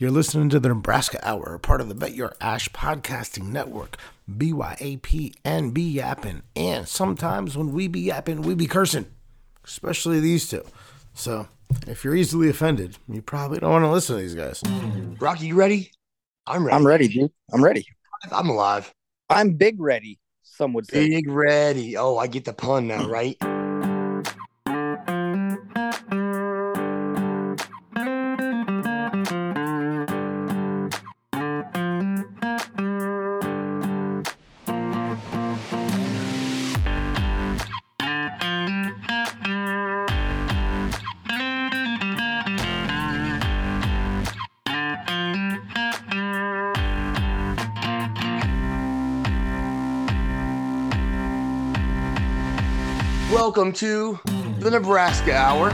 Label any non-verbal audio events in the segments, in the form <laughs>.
You're listening to the Nebraska Hour, part of the Bet Your Ash podcasting network. BYAP and be yapping. And sometimes when we be yapping, we be cursing, especially these two. So if you're easily offended, you probably don't want to listen to these guys. Rocky, you ready? I'm ready. I'm ready, dude. I'm ready. I'm alive. I'm big ready, some would say. Big ready. Oh, I get the pun now, right? Welcome to the Nebraska Hour.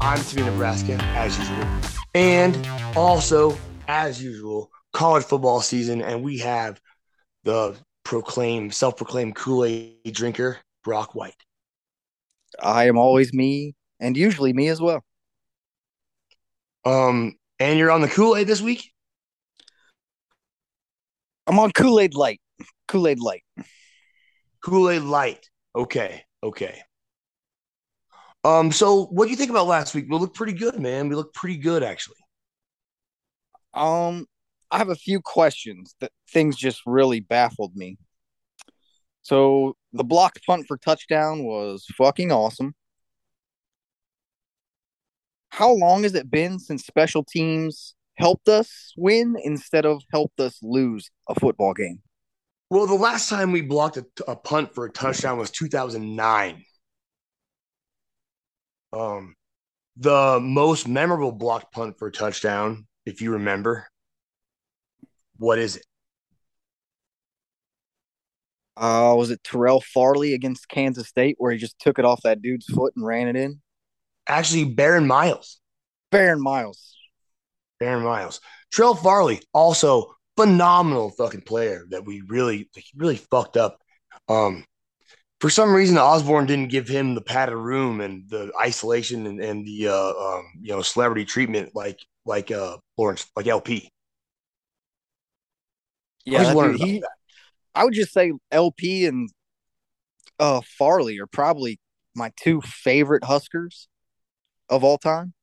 I'm Timmy Nebraska, as usual. And also, as usual, college football season, and we have the proclaimed, self-proclaimed Kool-Aid drinker, Brock White. I am always me, and usually me as well. Um, and you're on the Kool-Aid this week? I'm on Kool Aid Light. Kool Aid Light. Kool-Aid Light. Okay, okay. Um, so what do you think about last week? We looked pretty good, man. We looked pretty good, actually. Um, I have a few questions that things just really baffled me. So the blocked punt for touchdown was fucking awesome. How long has it been since special teams helped us win instead of helped us lose a football game? Well, the last time we blocked a, a punt for a touchdown was 2009. Um, the most memorable blocked punt for a touchdown, if you remember, what is it? Uh, was it Terrell Farley against Kansas State where he just took it off that dude's foot and ran it in? Actually, Barron Miles. Barron Miles. Barron Miles. Terrell Farley, also phenomenal fucking player that we really, really fucked up. Um, for some reason, Osborne didn't give him the padded room and the isolation and, and the uh, um, you know celebrity treatment like like uh Lawrence like LP. Yeah, I was dude, about he- that. I would just say LP and uh Farley are probably my two favorite Huskers of all time.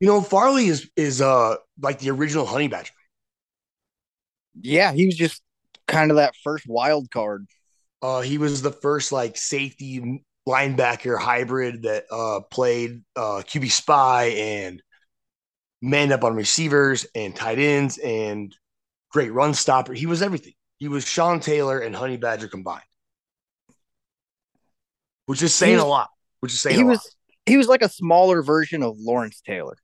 You know, Farley is is uh like the original Honey Badger. Yeah, he was just kind of that first wild card. Uh, he was the first like safety linebacker hybrid that uh played uh QB spy and manned up on receivers and tight ends and great run stopper. He was everything. He was Sean Taylor and Honey Badger combined, which is saying was- a lot. Which is saying He was he was like a smaller version of Lawrence Taylor.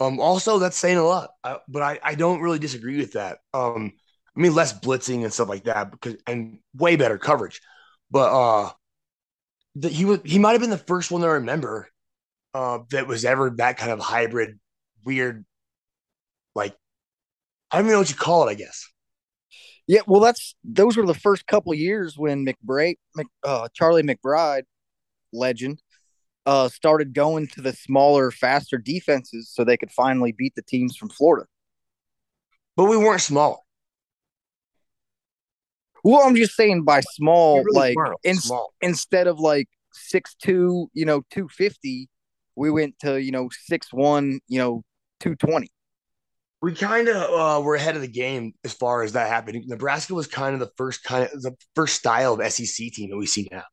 Um, also that's saying a lot, I, but I I don't really disagree with that. Um, I mean less blitzing and stuff like that because and way better coverage, but uh, the, he was he might have been the first one to remember uh, that was ever that kind of hybrid, weird, like I don't even know what you call it. I guess Yeah, well, that's those were the first couple years when McBride, Mc, uh, Charlie McBride, legend, uh, started going to the smaller, faster defenses so they could finally beat the teams from Florida. but we weren't smaller. Well, I'm just saying by small, really like in, small. instead of like six two, you know, two fifty, we went to you know six one, you know, two twenty. We kind of uh, were ahead of the game as far as that happened. Nebraska was kind of the first kind of the first style of SEC team that we see now.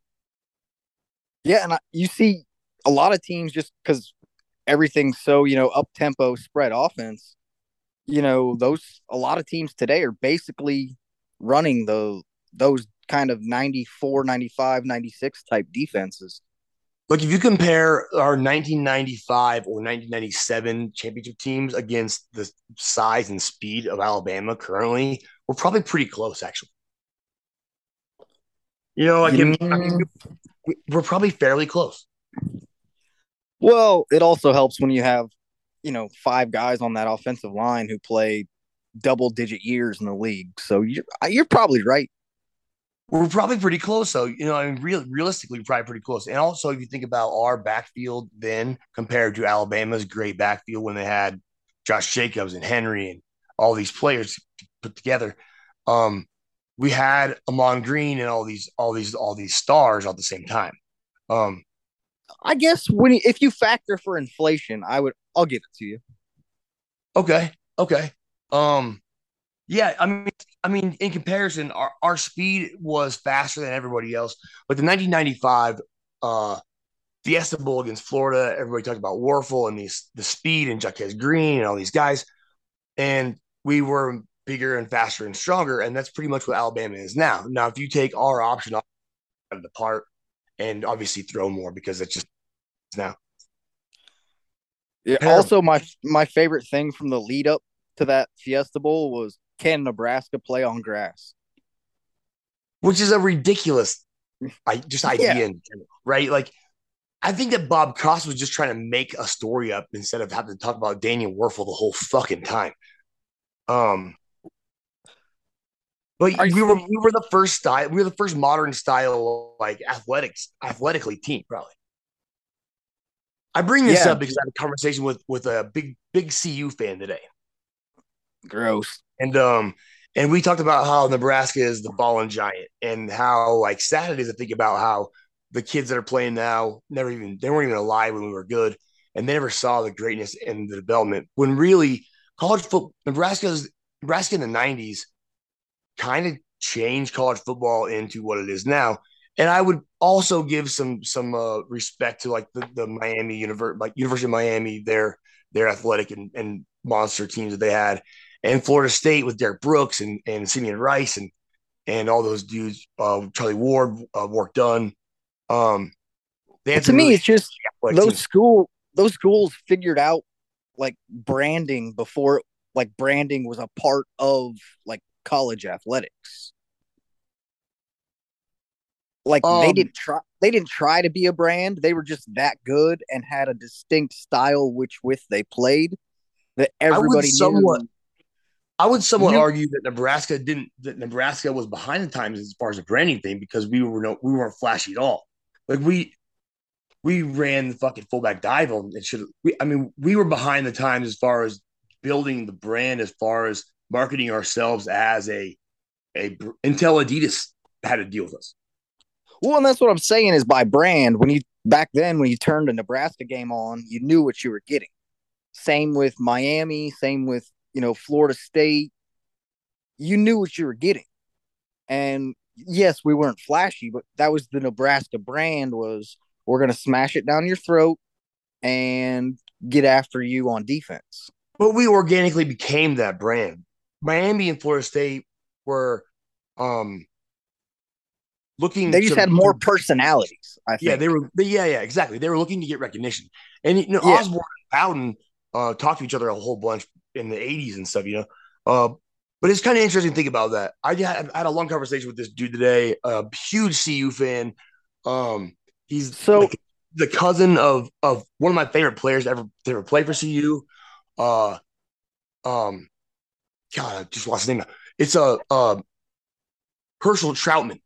Yeah, and I, you see a lot of teams just because everything's so you know up tempo spread offense. You know those a lot of teams today are basically running the those kind of 94 95 96 type defenses Look, if you compare our 1995 or 1997 championship teams against the size and speed of Alabama currently, we're probably pretty close, actually. You know, like if- I mean, we're probably fairly close. Well it also helps when you have you know five guys on that offensive line who play double digit years in the league so you're, you're probably right We're probably pretty close, though. You know, I mean, real, realistically, we're probably pretty close. And also, if you think about our backfield then compared to Alabama's great backfield when they had Josh Jacobs and Henry and all these players put together. Um, we had Ahman Green and all these all these all these stars at the same time. Um, I guess when if you factor for inflation, I would I'll give it to you. Okay, okay. Um, yeah, I mean, I mean, in comparison, our, our speed was faster than everybody else. But the 1995 uh, Fiesta Bowl against Florida, everybody talked about Wuerffel and these the speed and Jacquez Green and all these guys, and we were bigger and faster and stronger, and that's pretty much what Alabama is now. Now, if you take our option out of the part and obviously throw more because it's just now. Yeah. Also, my my favorite thing from the lead up to that Fiesta Bowl was can Nebraska play on grass? Which is a ridiculous, I just idea yeah. in general, right? Like, I think that Bob Cross was just trying to make a story up instead of having to talk about Daniel Wuerffel the whole fucking time. Um, but we were we were the first style. We were the first modern style like athletics athletically team probably. I bring this yeah. up because I had a conversation with with a big big CU fan today. Gross. And um and we talked about how Nebraska is the balling giant and how like sad it is to think about how the kids that are playing now never even they weren't even alive when we were good and they never saw the greatness and the development when really college football Nebraska's Nebraska in the 90s kind of changed college football into what it is now. And I would also give some some uh, respect to like the, the Miami University, like University of Miami, their their athletic and, and monster teams that they had, and Florida State with Derrick Brooks and and Simeon Rice and and all those dudes, uh, Charlie Ward, uh, work done. Um, to me, really it's just those teams. school those schools figured out like branding before like branding was a part of like college athletics. Like um, they didn't try they didn't try to be a brand. They were just that good and had a distinct style which with they played that everybody I somewhat, knew. I would somewhat knew. argue that Nebraska didn't that Nebraska was behind the times as far as the branding thing because we were no we weren't flashy at all. Like we we ran the fucking fullback dive on it should we I mean we were behind the times as far as building the brand as far as marketing ourselves as a a until Adidas had to deal with us. Well, and that's what I'm saying is by brand. When you back then, when you turned a Nebraska game on, you knew what you were getting. Same with Miami. Same with you know Florida State. You knew what you were getting, and yes, we weren't flashy, but that was the Nebraska brand. Was we're gonna smash it down your throat and get after you on defense. But we organically became that brand. Miami and Florida State were um looking they just to, had more personalities i think yeah they were yeah yeah exactly. They were looking to get recognition. And you know yeah. osborne and bowden uh talked to each other a whole bunch in the 80s and stuff you know? Uh but it's kind of interesting to think about that. I had, I had a long conversation with this dude today a huge cu fan. Um he's so like the cousin of of one of my favorite players ever to ever play for cu uh um God, I just lost his name. It's a uh, Herchell Troutman.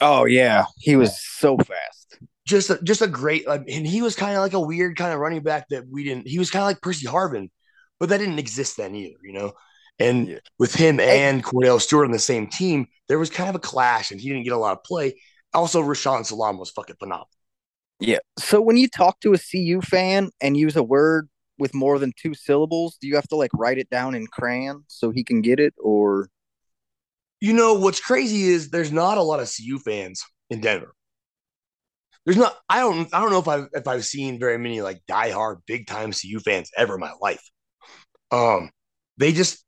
Oh yeah, he was so fast. Just a, just a great, and he was kind of like a weird kind of running back that we didn't. He was kind of like Percy Harvin, but that didn't exist then either, you know. And yeah. with him and Kordell Stewart on the same team, there was kind of a clash, and he didn't get a lot of play. Also, Rashaan Salaam was fucking phenomenal. Yeah. So when you talk to a CU fan and use a word with more than two syllables? Do you have to like write it down in crayon so he can get it or you know what's crazy is there's not a lot of CU fans in Denver. There's not I don't I don't know if I've if I've seen very many like diehard big time CU fans ever in my life. Um they just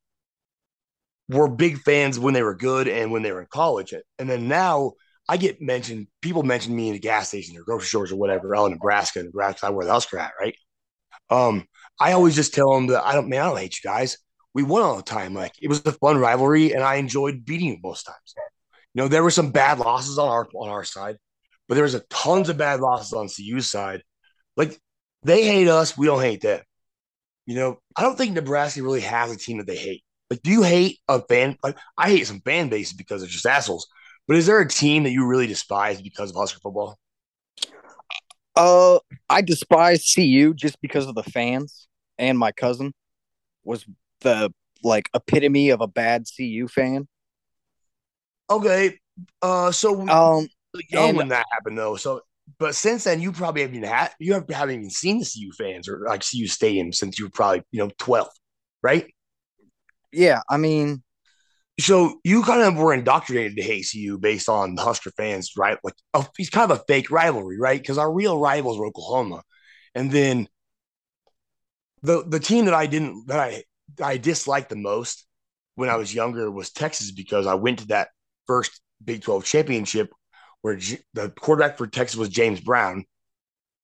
were big fans when they were good and when they were in college. And then now I get mentioned, people mention me in the gas station or grocery stores or whatever, out in Nebraska, Nebraska, I where the Husker at, right? Um, I always just tell them that I don't, man, I don't hate you guys. We won all the time. Like it was a fun rivalry, and I enjoyed beating you most times. You know, there were some bad losses on our on our side, but there was a tons of bad losses on CU's side. Like they hate us, we don't hate them. You know, I don't think Nebraska really has a team that they hate. Like, do you hate a fan? Like, I hate some fan bases because they're just assholes. But is there a team that you really despise because of Husker football? Uh, I despise CU just because of the fans and my cousin. was the like epitome of a bad CU fan. Okay. Uh, so Um, young and- when that happened though. So, but since then, you probably haven't even had you have, haven't even seen the CU fans or like CU Stadium since you were probably you know twelve, right? yeah, I mean, So you kind of were indoctrinated to hate CU based on the Husker fans, right? Like, oh, it's kind of a fake rivalry, right? Because our real rivals were Oklahoma, and then the the team that I didn't that I I disliked the most when I was younger was Texas because I went to that first Big Twelve championship where J- the quarterback for Texas was James Brown,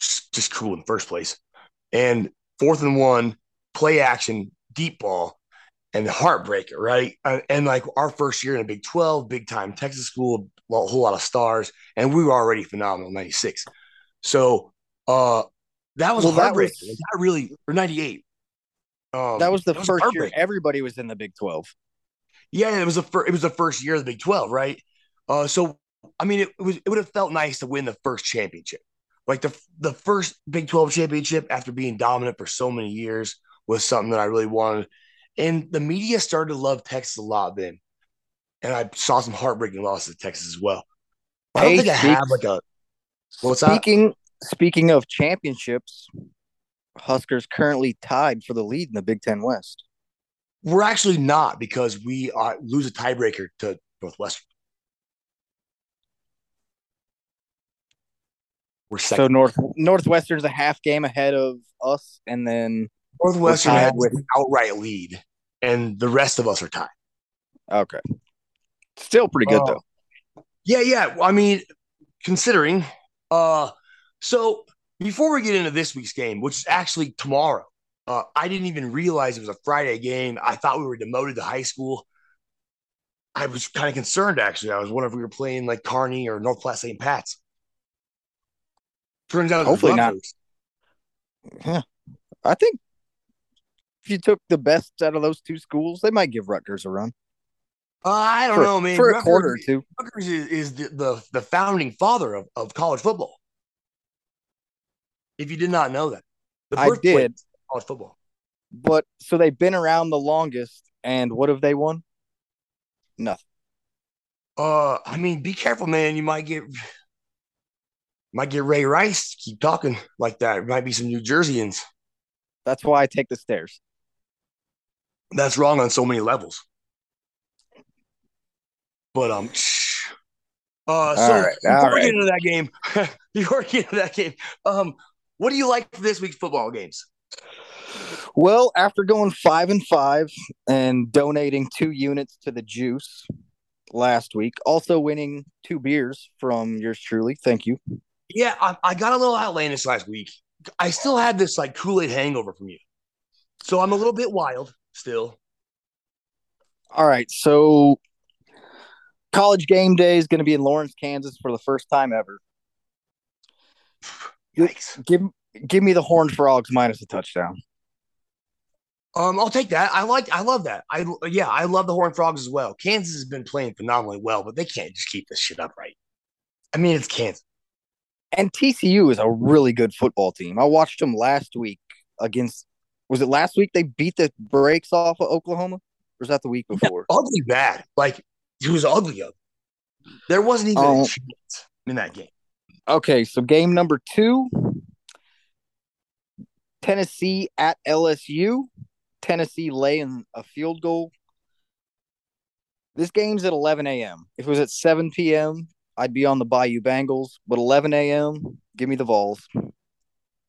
just, just cool in the first place, and fourth and one, play action, deep ball and the heartbreaker, right? And, and like our first year in a Big 12, big time Texas school, a whole lot of stars, and we were already phenomenal, 96. So uh that was Well, that heartbreaking. was- That, really or 98. Um, that was the it first year everybody was in the Big 12. Yeah, it was the first it was the first year of the Big 12, right? Uh so I mean it, was it would have felt nice to win the first championship. Like the the first Big 12 championship after being dominant for so many years was something that I really wanted. And the media started to love Texas a lot then. And I saw some heartbreaking losses to Texas as well. I don't Hey, think I have like a what's that? Speaking of championships, Huskers currently tied for the lead in the Big Ten West. We're actually not because we uh, lose a tiebreaker to Northwestern. We're second. So. North Northwestern's a half game ahead of us, and then Northwestern has with- an outright lead, and the rest of us are tied. okay, still pretty good Oh. though. Yeah, yeah. I mean, considering. Uh, so before we get into this week's game, which is actually tomorrow, uh, I didn't even realize it was a Friday game. I thought we were demoted to high school. I was kind of concerned actually. I was wondering if we were playing like Kearney or North Platte St. Pat's. Turns out Hopefully not. Rutgers. I think if you took the best out of those two schools, they might give Rutgers a run Uh, I don't for, know, man. for a Rutgers- quarter or two. Rutgers is, is the, the the founding father of, of college football. If you did not know that, the I did. college football. But so they've been around the longest, and what have they won? Nothing. Uh, I mean, be careful, man. You might get might get Ray Rice. Keep talking like that. It might be some New Jerseyans. That's why I take the stairs. That's wrong on so many levels. But um, uh, so right, before all we get into that game, <laughs> before we get into that game, um, what do you like for this week's football games? Well, after going five and five and donating two units to the juice last week, also winning two beers from yours truly. Thank you. Yeah, I, I got a little outlandish last week. I still had this like Kool Aid hangover from you, so I'm a little bit wild still. All right, so college game day is going to be in Lawrence, Kansas for the first time ever. Yikes. Give give me the Horned Frogs minus a touchdown. Um, I'll take that. I like, I love that. I yeah, I love the Horned Frogs as well. Kansas has been playing phenomenally well, but they can't just keep this shit up, right? I mean, it's Kansas. And TCU is a really good football team. I watched them last week against. Was it last week they beat the brakes off of Oklahoma? Or was that the week before? Ugly bad. Like it was ugly. ugly. There wasn't even Oh. a chance in that game. Okay, so game number two Tennessee at LSU. Tennessee laying a field goal. This game's at 11 a.m. If it was at 7 p.m., I'd be on the Bayou Bengals, but 11 a.m., give me the Vols.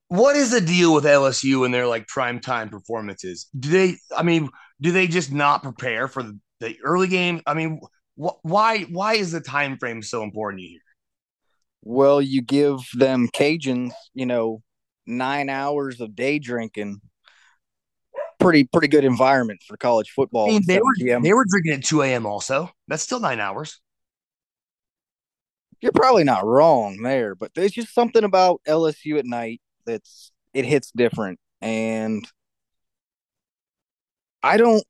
What is the deal with LSU and their like prime time performances? Do they? I mean, do they just not prepare for the, early game? I mean, wh- why? Why is the time frame so important you? Well, you give them Cajuns, you know, nine hours of day drinking. Pretty, pretty good environment for college football. I mean, they were they were drinking at two a.m. Also, that's still nine hours. You're probably not wrong there, but there's just something about LSU at night that's it hits different. And I don't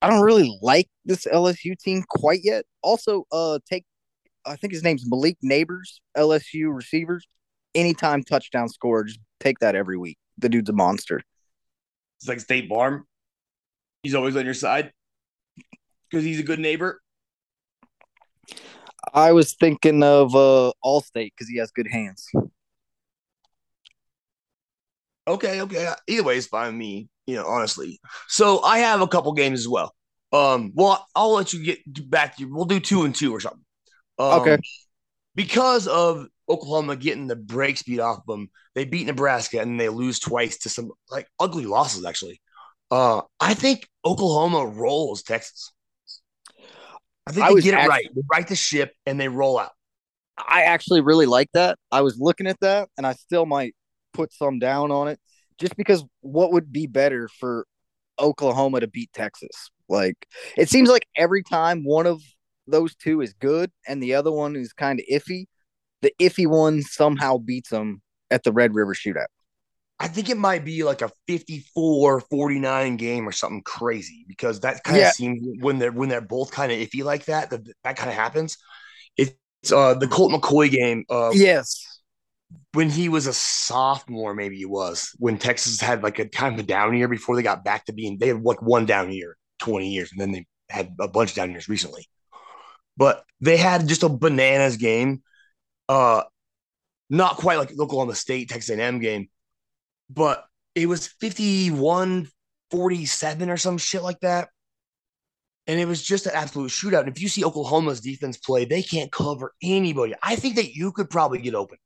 I don't really like this LSU team quite yet. Also, uh take I think his name's Malik Nabers, LSU receivers. Anytime touchdown score, just take that every week. The dude's a monster. It's like State Farm. He's always on your side because he's a good neighbor. I was thinking of uh Allstate because he has good hands. Okay, okay. Either way, it's fine with me. You know, honestly. So I have a couple games as well. Um, well, I'll let you get back to you. We'll do two and two or something. Um, Okay. Because of Oklahoma getting the break speed off them, they beat Nebraska and they lose twice to some like ugly losses. Actually, uh, I think Oklahoma rolls Texas. I think I they get it right. They right the ship and they roll out. I actually really like that. I was looking at that, and I still might put some down on it, just because what would be better for Oklahoma to beat Texas? Like it seems like every time one of those two is good and the other one is kind of iffy, the iffy one somehow beats them at the Red River Shootout. I think it might be like a 54-49 game or something crazy because that kind of Yeah. seems when they're when they're both kind of iffy like that, that that kind of happens. It's uh the Colt McCoy game uh Yes. when he was a sophomore, maybe he was, when Texas had like a kind of a down year before they got back to being they had like one down year, 20 years, and then they had a bunch of down years recently. But they had just a bananas game. Uh not quite like Oklahoma State, Texas A&M game, but it was 51 47 or some shit like that. And it was just an absolute shootout. And if you see Oklahoma's defense play, they can't cover anybody. I think that you could probably get open.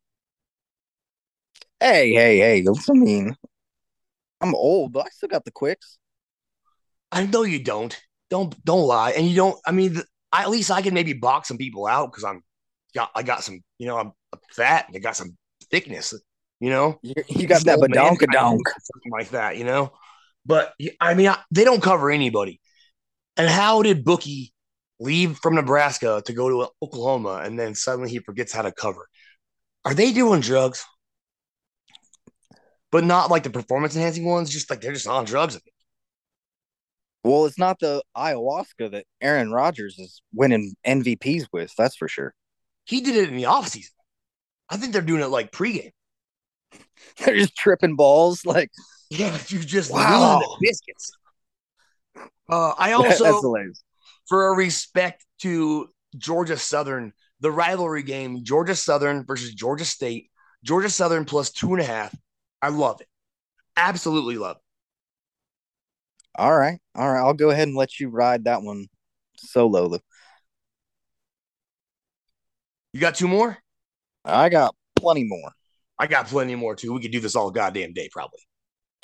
Hey, hey, hey. I mean, I'm old, but I still got the quicks. I know you don't. Don't don't lie. And you don't. I mean, th- I, at least I can maybe box some people out because I'm got I got some. You know, I'm fat and I got some thickness. You know, You, you got that Old man badonka donk. something like that. You know, but I mean, I, they don't cover anybody. And how did Bookie leave from Nebraska to go to Oklahoma and then suddenly he forgets how to cover? Are they doing drugs? But not like the performance enhancing ones, just like they're just on drugs. Well, it's not the ayahuasca that Aaron Rodgers is winning MVPs with. That's for sure. He did it in the offseason. I think they're doing it like pregame. <laughs> They're just tripping balls. Like, Yeah, you just Wow. the biscuits. Uh, I <laughs> also, for a respect to Georgia Southern, the rivalry game, Georgia Southern versus Georgia State, Georgia Southern plus two and a half. I love it. Absolutely love it. All right. All right. I'll go ahead and let you ride that one solo. You got two more? I got plenty more. I got plenty more too. We could do this all goddamn day, probably.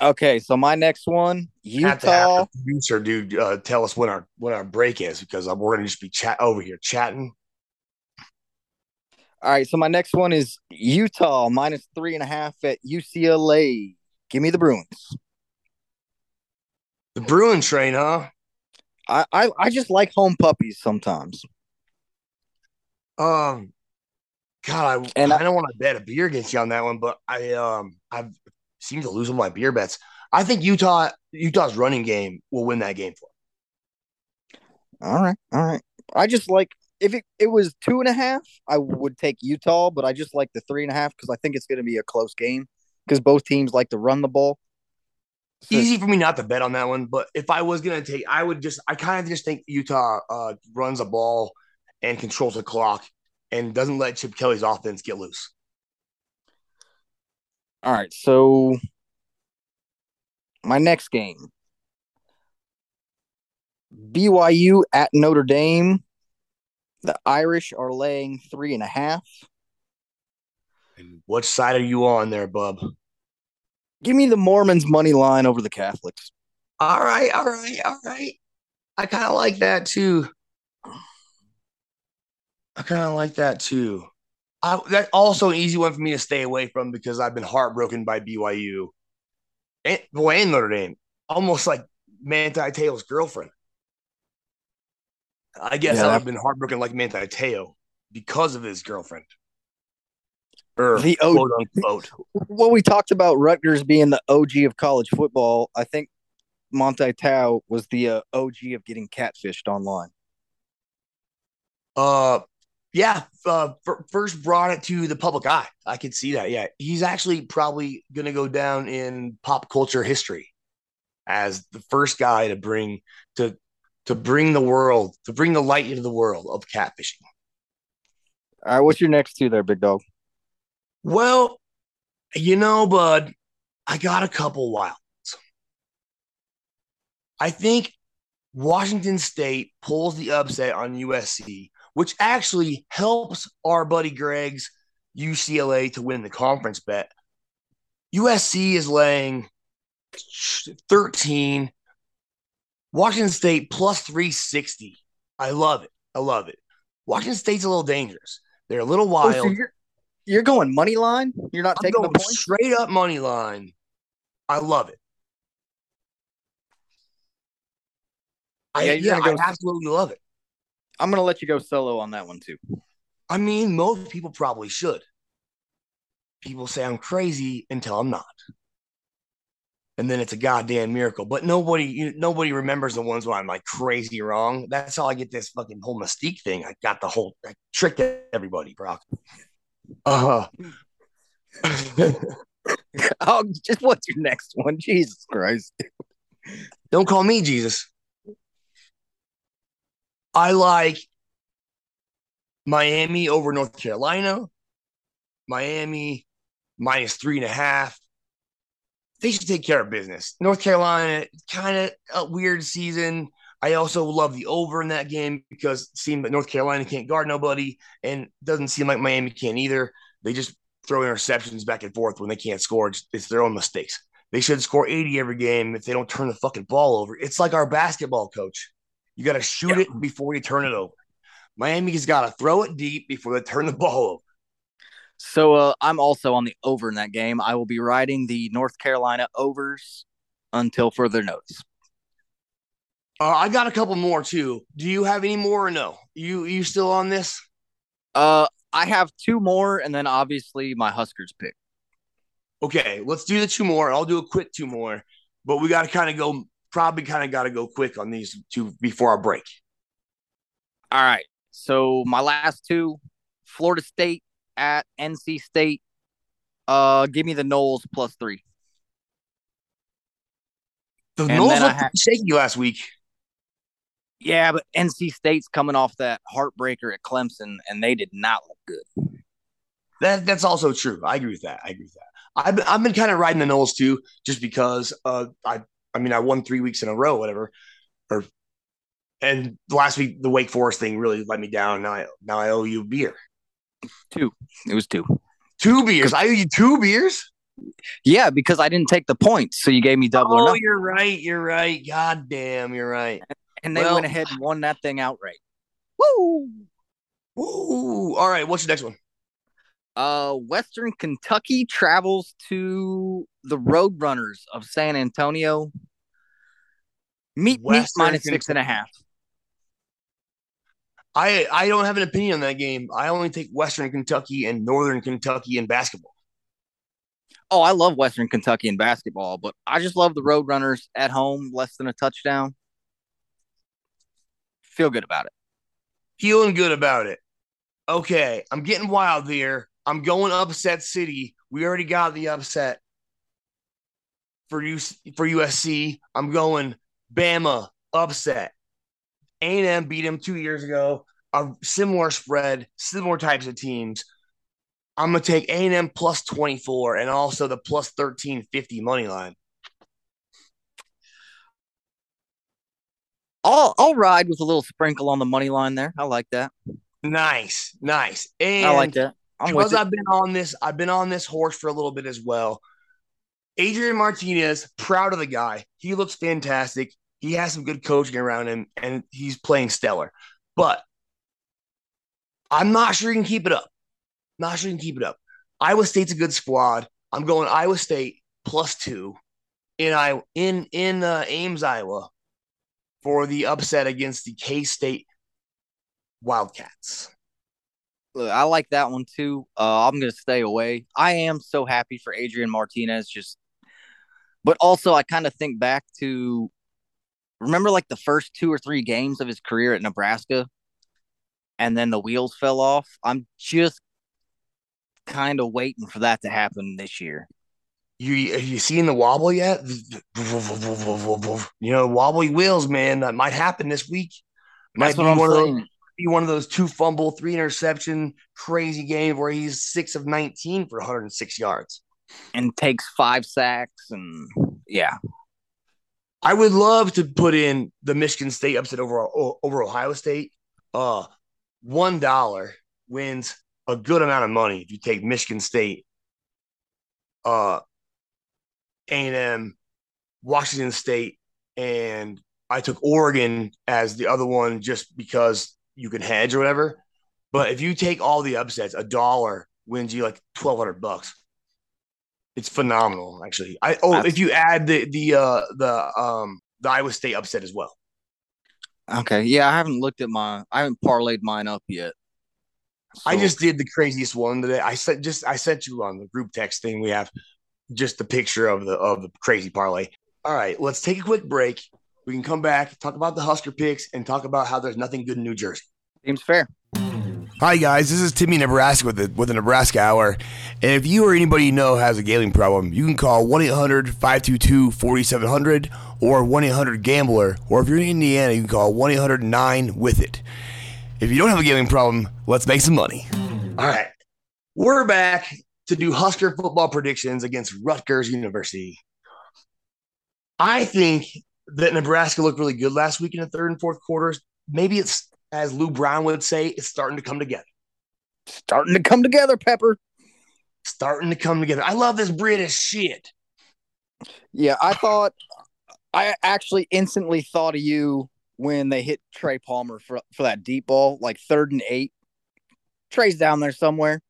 Okay. So, my next one Have to have Utah. the producer dude uh, tell us when our when our break is because we're gonna just be chat over here chatting. All right. So, my next one is Utah minus three and a half at UCLA. Give me the Bruins. The Bruin train, huh? I, I, I just like home puppies sometimes. Um, God, I And I don't want to bet a beer against you on that one, but I um I've seemed to lose all my beer bets. I think Utah Utah's running game will win that game for. them. All right, all right. I just like if it, it was two and a half, I would take Utah, but I just like the three and a half because I think it's going to be a close game because both teams like to run the ball. So- Easy for me not to bet on that one, but if I was gonna take, I would just I kind of just think Utah uh runs the ball and controls the clock and doesn't let Chip Kelly's offense get loose. All right, so my next game, BYU at Notre Dame. The Irish are laying three and a half. And which side are you on there, bub? Give me the Mormons money line over the Catholics. All right, all right, all right. I kind of like that too. I kind of like that too. I, that's also an easy one for me to stay away from because I've been heartbroken by BYU and boy and Notre Dame, almost like Manti Te'o's girlfriend. I guess Yeah. I've been heartbroken like Manti Te'o because of his girlfriend. Or The O- quote unquote. <laughs> Well, we talked about Rutgers being the OG of college football. I think Manti Te'o was the uh, OG of getting catfished online. Uh, yeah. Uh, f- first brought it to the public eye. I could see that. Yeah, he's actually probably gonna go down in pop culture history as the first guy to bring to to bring the world to bring the light into the world of catfishing. All right, what's your next two there, big dog? Well, you know, bud, I got a couple wilds. I think Washington State pulls the upset on USC, which actually helps our buddy Greg's UCLA to win the conference bet. USC is laying 13. Washington State plus 360. I love it. I love it. Washington State's a little dangerous. They're a little wild. Oh, so you're, you're, going money line? You're not I'm taking the points? Straight up money line. I love it. I, yeah, yeah go, I absolutely love it. I'm to let you go solo on that one too. I mean, most people probably should. People say I'm crazy until I'm not and then it's a goddamn miracle. But nobody, you, nobody remembers the ones where I'm like crazy wrong. That's how I get this fucking whole mystique thing. I got the whole I tricked everybody, Brock. Uh huh. <laughs> oh, just what's your next one? Jesus Christ! Don't call me Jesus. I like Miami over North Carolina. Miami minus three and a half they should take care of business. North Carolina, kind of a weird season. I also love the over in that game because it seemed that North Carolina can't guard nobody, and doesn't seem like Miami can either. They just throw interceptions back and forth when they can't score. It's their own mistakes. They should score 80 every game if they don't turn the fucking ball over. It's like our basketball coach. You got to shoot yeah. it before you turn it over. Miami's got to throw it deep before they turn the <laughs> ball over. So uh, I'm also on the over in that game. I will be riding the North Carolina overs until further notice. Uh, I got a couple more too. Do you have any more or no? You you still on this? Uh, I have two more, and then obviously my Huskers pick. Okay, let's do the two more. I'll do a quick two more, but we got to kind of go. Probably kind of got to go quick on these two before our break. All right. So my last two: Florida State at NC State. Uh, give me the Noles plus three. The and Noles looked ha- shaky last week. Yeah, but NC State's coming off that heartbreaker at Clemson, and they did not look good. That that's also true. I agree with that. I agree with that. I've been, I've been kind of riding the Noles too, just because uh, I I mean I won three weeks in a row, whatever, or and last week the Wake Forest thing really let me down. Now I now I owe you beer. Two. It was two. Two beers. I owe you two beers. Yeah, because I didn't take the points, so you gave me double. Oh, you're right. You're right. God damn, you're right. And they well, went ahead and won that thing outright. Woo! Woo! All right, what's your next one? Uh, Western Kentucky travels to the Roadrunners of San Antonio. Meet Western meet minus six and a half. I I don't have an opinion on that game. I only take Western Kentucky and Northern Kentucky in basketball. Oh, I love Western Kentucky in basketball, but I just love the Roadrunners at home, less than a touchdown. Feel good about it. Feeling good about it. Okay, I'm getting wild here. I'm going upset city. We already got the upset for you for USC. I'm going Bama upset. A&M beat him two years ago. A similar spread, similar types of teams. I'm gonna take A&M plus 24 and also the plus 1350 money line. I'll I'll ride with a little sprinkle on the money line there. I like that. Nice, nice. And I like that. I'm because I've been on this, I've been on this horse for a little bit as well. Adrian Martinez, proud of the guy. He looks fantastic. He has some good coaching around him, and he's playing stellar. But I'm not sure he can keep it up. Not sure he can keep it up. Iowa State's a good squad. I'm going Iowa State plus two in I in in uh, Ames, Iowa, for the upset against the K State Wildcats. Look, I like that one too. Uh, I'm going to stay away. I am so happy for Adrian Martinez. Just, but also I kind of think back to remember like the first two or three games of his career at Nebraska, and then the wheels fell off. I'm just kind of waiting for that to happen this year. You you seen the wobble yet? You know, wobbly wheels, man. That might happen this week. Might That's I'm one of those, be one of those two fumble, three interception, crazy game where he's six of 19 for 106 yards. And takes five sacks and yeah. I would love to put in the Michigan State upset over over Ohio State. Uh, one dollar wins a good amount of money if you take Michigan State, uh, A and M, Washington State, and I took Oregon as the other one just because you can hedge or whatever. But if you take all the upsets, a dollar wins you like twelve hundred bucks. It's phenomenal, actually. I oh, if you add the the uh the um the Iowa State upset as well. Okay. Yeah, I haven't looked at my I haven't parlayed mine up yet. I just did the craziest one today. I sent just I sent you on the group text thing. We have just the picture of the of the crazy parlay. All right, let's take a quick break. We can come back, talk about the Husker picks, and talk about how there's nothing good in New Jersey. seems fair. Hi guys, this is Timmy Nebraska with the with the Nebraska Hour. And if you or anybody you know has a gambling problem, you can call 1-800-522-4700 or 1-800-GAMBLER. Or if you're in Indiana, you can call 1-800-9-WITH-IT. If you don't have a gambling problem, let's make some money. All right, we're back to do Husker football predictions against Rutgers University. I think that Nebraska looked really good last week in the third and fourth quarters. Maybe it's as Lou Brown would say, it's starting to come together. Starting to come together, Pepper. Starting to come together. I love this British shit. Yeah, I thought I actually instantly thought of you when they hit Trey Palmer for for that deep ball, like third and eight. Trey's down there somewhere,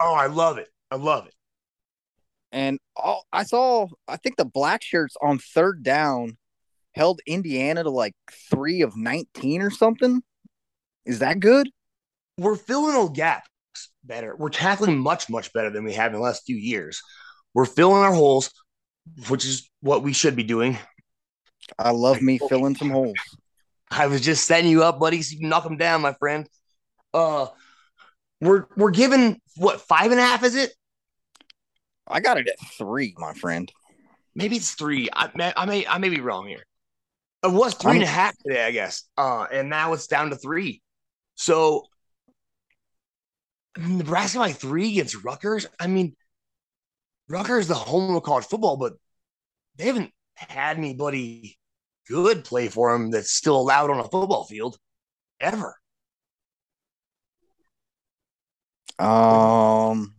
Oh, I love it. I love it. and all, I saw I think the black shirts on third down held Indiana to like three of nineteen or something. Is that good? We're filling those gaps better. We're tackling much, much better than we have in the last few years. We're filling our holes, which is what we should be doing. I love me filling some holes. I was just setting you up, buddy, so you can knock them down, my friend. Uh we're we're given what five and a half is it? I got it at three, my friend. Maybe it's three. I may I may I may be wrong here. It was three and a half today, I guess. Uh, and now it's down to three. So Nebraska by three against Rutgers. I mean, Rutgers is the home of college football, but they haven't had anybody good play for them that's still allowed on a football field ever. Um,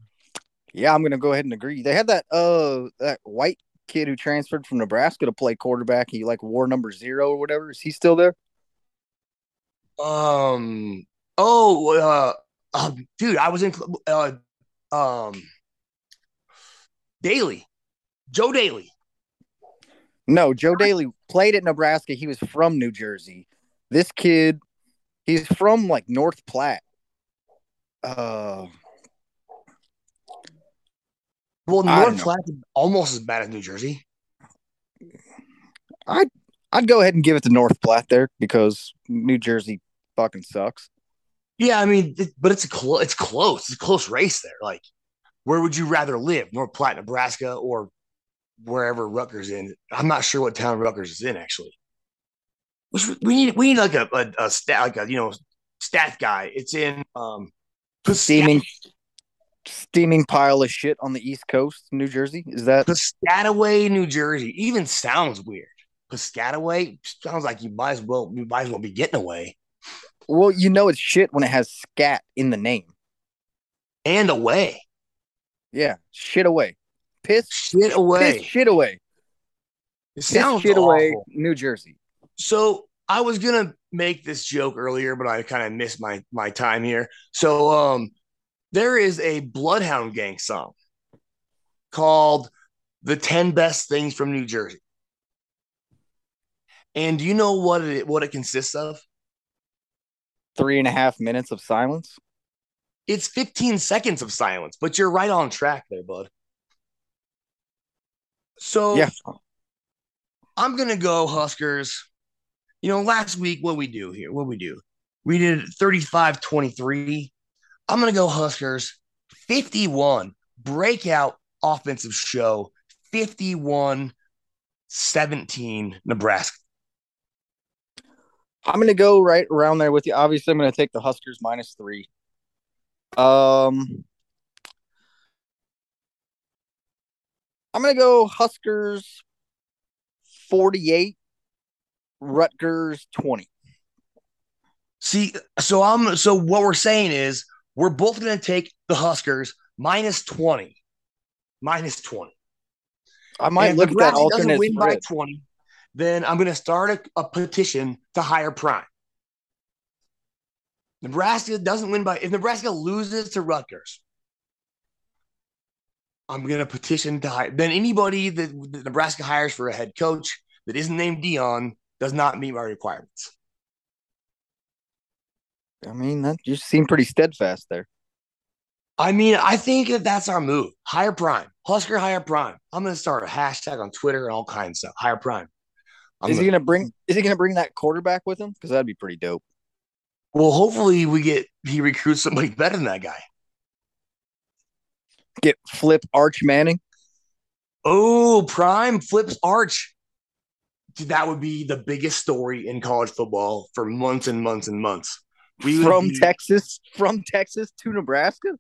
yeah, I'm gonna go ahead and agree. They had that uh that white kid who transferred from Nebraska to play quarterback. He like wore number zero or whatever. Is he still there? Um. Oh, uh, um, dude, I was in uh, um, Daly, Joe Daly. No, Joe Daly played at Nebraska. He was from New Jersey. This kid, he's from like North Platte. Uh, Well, North. Platte almost as bad as New Jersey. I'd go ahead and give it to North Platte there because New Jersey fucking sucks. Yeah, I mean, it, but it's a clo- it's close. It's a close race there. Like, where would you rather live, North Platte, Nebraska, or wherever Rutgers in? I'm not sure what town Rutgers is in actually. Which we- we need we need like a, a, a stat like a you know stat guy. It's in um Steaming, steaming pile of shit on the East Coast, New Jersey. Is that Piscataway, New Jersey. Even sounds weird. Piscataway sounds like you might as well you might as well be getting away well? You know it's shit when it has scat in the name. and away. Yeah, shit away, piss, Shit away. piss shit away, It piss sounds shit away, awful. New Jersey. So I was gonna make this joke earlier, but I kind of missed my my time here. So um, there is a Bloodhound Gang song called "The Ten Best Things from New Jersey," and do you know what it what it consists of? Three and a half minutes of silence. It's 15 seconds of silence, but you're right on track there, bud. So Yeah, I'm gonna go Huskers. You know, last week what we do here, what we do, we did 35-23. I'm gonna go Huskers 51 breakout offensive show 51 17 Nebraska. I'm going to go right around there with you. Obviously, I'm going to take the Huskers minus three. Um, I'm going to go Huskers 48, Rutgers 20. See, so I'm so what we're saying is we're both going to take the Huskers minus 20. Minus 20. I might And look if at that Nebraska doesn't win by 20, then I'm going to start a, a petition to hire prime. Nebraska doesn't win by if Nebraska loses to Rutgers, I'm going to petition to hire. Then anybody that, that Nebraska hires for a head coach that isn't named Deion does not meet my requirements. I mean, that you seem pretty steadfast there. I mean, I think that that's our move. Hire prime, Husker hire prime. I'm going to start a hashtag on Twitter and all kinds of stuff. Hire prime. I'm is he gonna- going to bring? Is he going to bring that quarterback with him? Because that'd be pretty dope. Well, hopefully we get he recruits somebody better than that guy. Get Flip Arch Manning. Oh, prime flips arch. That would be the biggest story in college football for months and months and months. We from be- Texas, from Texas to Nebraska.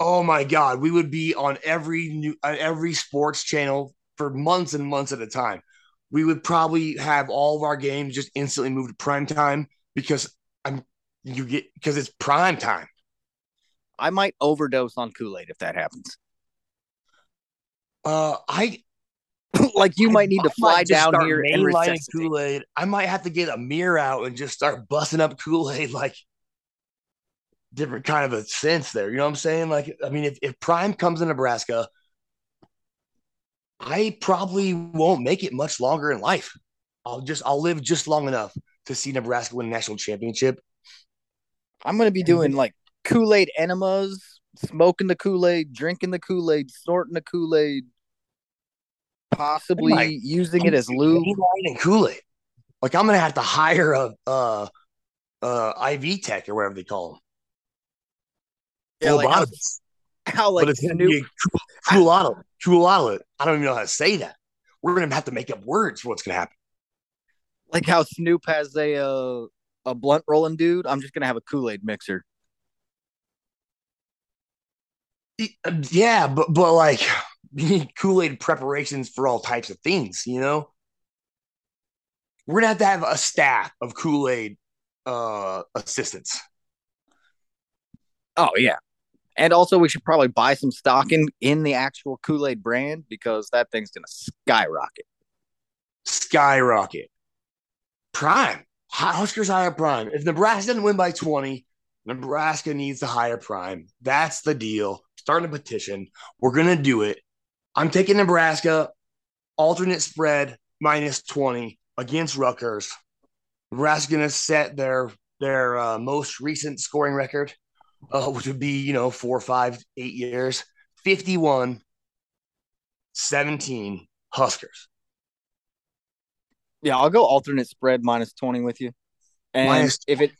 Oh my God, we would be on every new on every sports channel for months and months at a time. We would probably have all of our games just instantly moved to prime time because I'm you get because it's prime time. I might overdose on Kool Aid if that happens. Uh, I <laughs> like you might need to fly down here and. Kool Aid. I might have to get a mirror out and just start busting up Kool Aid like different kind of a sense there. You know what I'm saying? Like, I mean, if, if Prime comes to Nebraska, I probably won't make it much longer in life. I'll just I'll live just long enough to see Nebraska win a national championship. I'm gonna be doing like Kool Aid enemas, smoking the Kool Aid, drinking the Kool Aid, snorting the Kool Aid, possibly might- using it as lube. and Kool Aid. Like I'm gonna have to hire a uh uh IV tech or whatever they call them. Yeah, like how, how like but it's gonna Snoop, be cool, cool out of. Cool out of it. I don't even know how to say that. We're gonna have to make up words for what's gonna happen. like how Snoop has a uh, a blunt rolling dude. I'm just gonna have a Kool Aid mixer. Uh, Yeah, but but like you need Kool-Aid preparations for all types of things, you know? We're gonna have to have a staff of Kool-Aid uh assistants. Oh yeah. And also we should probably buy some stock in in the actual Kool-Aid brand because that thing's gonna skyrocket. Skyrocket. Prime. Huskers hire prime. If Nebraska doesn't win by 20, Nebraska needs to hire prime. That's the deal. Starting a petition. We're gonna do it. I'm taking Nebraska alternate spread minus 20 against Rutgers. Nebraska gonna set their their uh, most recent scoring record, uh, which would be you know four, five, eight years. 51 17 Huskers. Yeah, I'll go alternate spread minus 20 with you. And Minus if it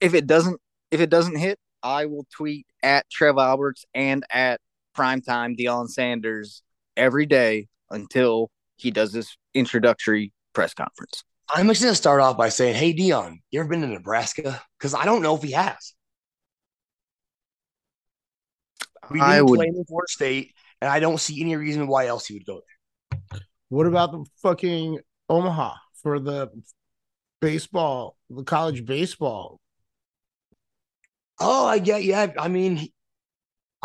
if it doesn't if it doesn't hit, I will tweet at Trev Alberts and at primetime Deion Sanders every day until he does this introductory press conference. I'm just gonna start off by saying, "Hey, Deion, you ever been to Nebraska? Because I don't know if he has. We didn't would play him in Florida State, and I don't see any reason why else he would go there. What about the fucking Omaha for the baseball, the college baseball? Oh, I get, yeah. I mean, he-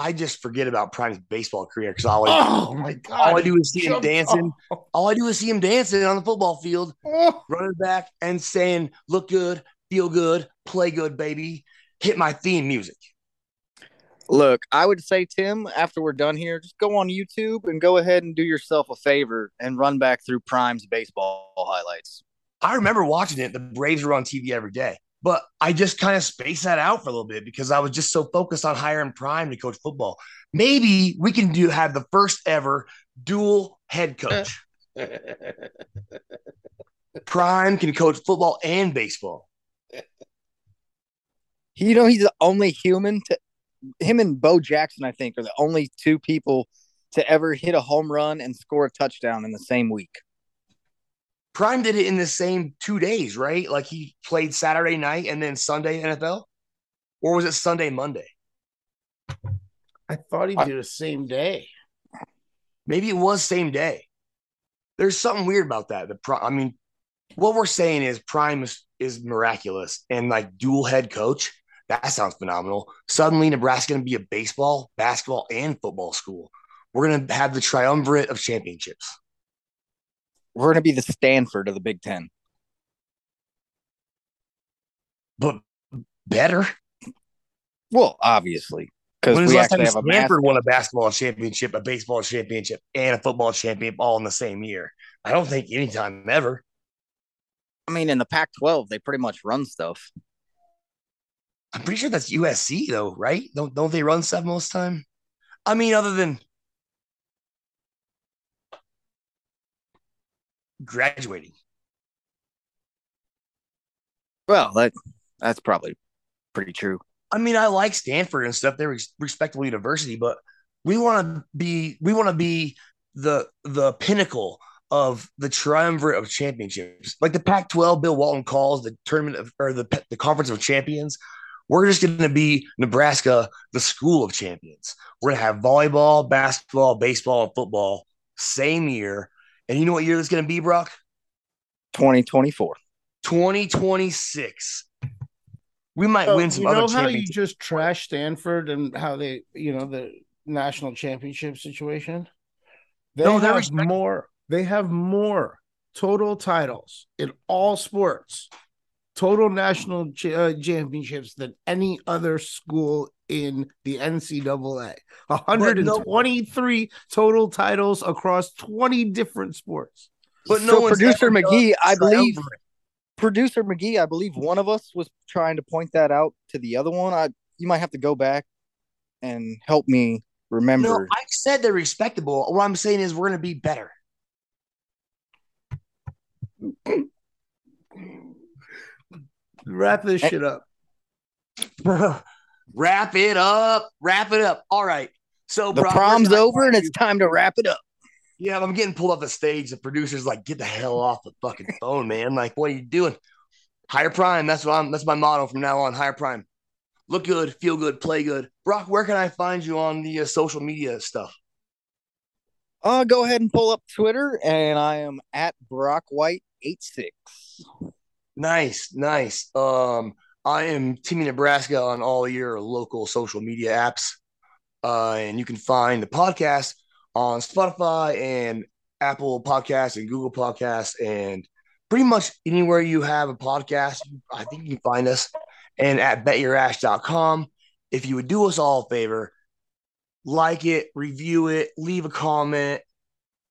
I just forget about Prime's baseball career because all, I- Oh my god! all I do is see him dancing. off. All I do is see him dancing on the football field, Oh, running back and saying, "Look good, feel good, play good, baby." Hit my theme music. Look, I would say, Tim, after we're done here, just go on YouTube and go ahead and do yourself a favor and run back through Prime's baseball highlights. I remember watching it. The Braves were on TV every day, but I just kind of spaced that out for a little bit because I was just so focused on hiring Prime to coach football. Maybe we can do have the first ever dual head <laughs> coach. Prime can coach football and baseball. You know, he's the only human to him and Bo Jackson, I think, are the only two people to ever hit a home run and score a touchdown in the same week. Prime did it in the same two days, right? Like he played Saturday night and then Sunday NFL, or was it Sunday Monday? I thought he I- did the same day. Maybe it was same day. There's something weird about that. The pro- I mean, what we're saying is Prime is, is miraculous and like dual head coach. That sounds phenomenal. Suddenly, Nebraska going to be a baseball, basketball, and football school. We're going to have the triumvirate of championships. We're going to be the Stanford of the Big Ten. But better. Well, obviously, because we the last time actually have a Stanford won a basketball championship, a baseball championship, and a football championship all in the same year? I don't think anytime ever. I mean, in the Pac-12, they pretty much run stuff. I'm pretty sure that's USC though, right? Don't don't they run stuff most time? I mean, other than graduating. Well, that that's probably pretty true. I mean, I like Stanford and stuff. They're a respectable university, but we want to be we want to be the the pinnacle of the triumvirate of championships, like the Pac-12. Bill Walton calls the tournament of, or the the conference of champions. We're just going to be Nebraska, the school of champions. We're going to have volleyball, basketball, baseball, and football same year. And you know what year that's going to be, Brock? 2024. 2026. We might So, win some you other know how you championships. just trash Stanford and how they, you know, the national championship situation. They No, they're have respect- more. They have more total titles in all sports, total national ch- uh, championships than any other school in the NCAA. 123 total titles across 20 different sports. But no so producer McGee, I believe producer McGee, I believe one of us was trying to point that out to the other one. I you might have to go back and help me remember. No, I said they're respectable. What I'm saying is we're going to be better. Wrap this shit up. Wrap it up. Wrap it up. All right. So the Brock, prom's over and it's time to wrap it up. Yeah, I'm getting pulled off the stage. The producer's like, "Get the hell off the fucking phone, man! Like, what are you doing?" Hire prime. That's what I'm. That's my motto from now on. Hire prime. Look good, feel good, play good. Brock, where can I find you on the uh, social media stuff? Uh, go ahead and pull up Twitter, and I am at Brock White 86. Nice, nice. Um, I am Timmy Nebraska on all your local social media apps. Uh, and you can find the podcast on Spotify and Apple Podcasts and Google Podcasts and pretty much anywhere you have a podcast, I think you can find us. And at betyourash.com. If you would do us all a favor, like it, review it, leave a comment,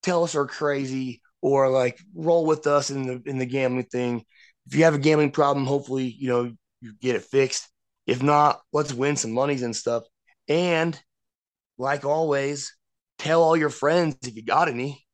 tell us we're crazy, or like roll with us in the in the gambling thing. If you have a gambling problem, hopefully, you know, you get it fixed. If not, let's win some monies and stuff. And like always, tell all your friends if you got any.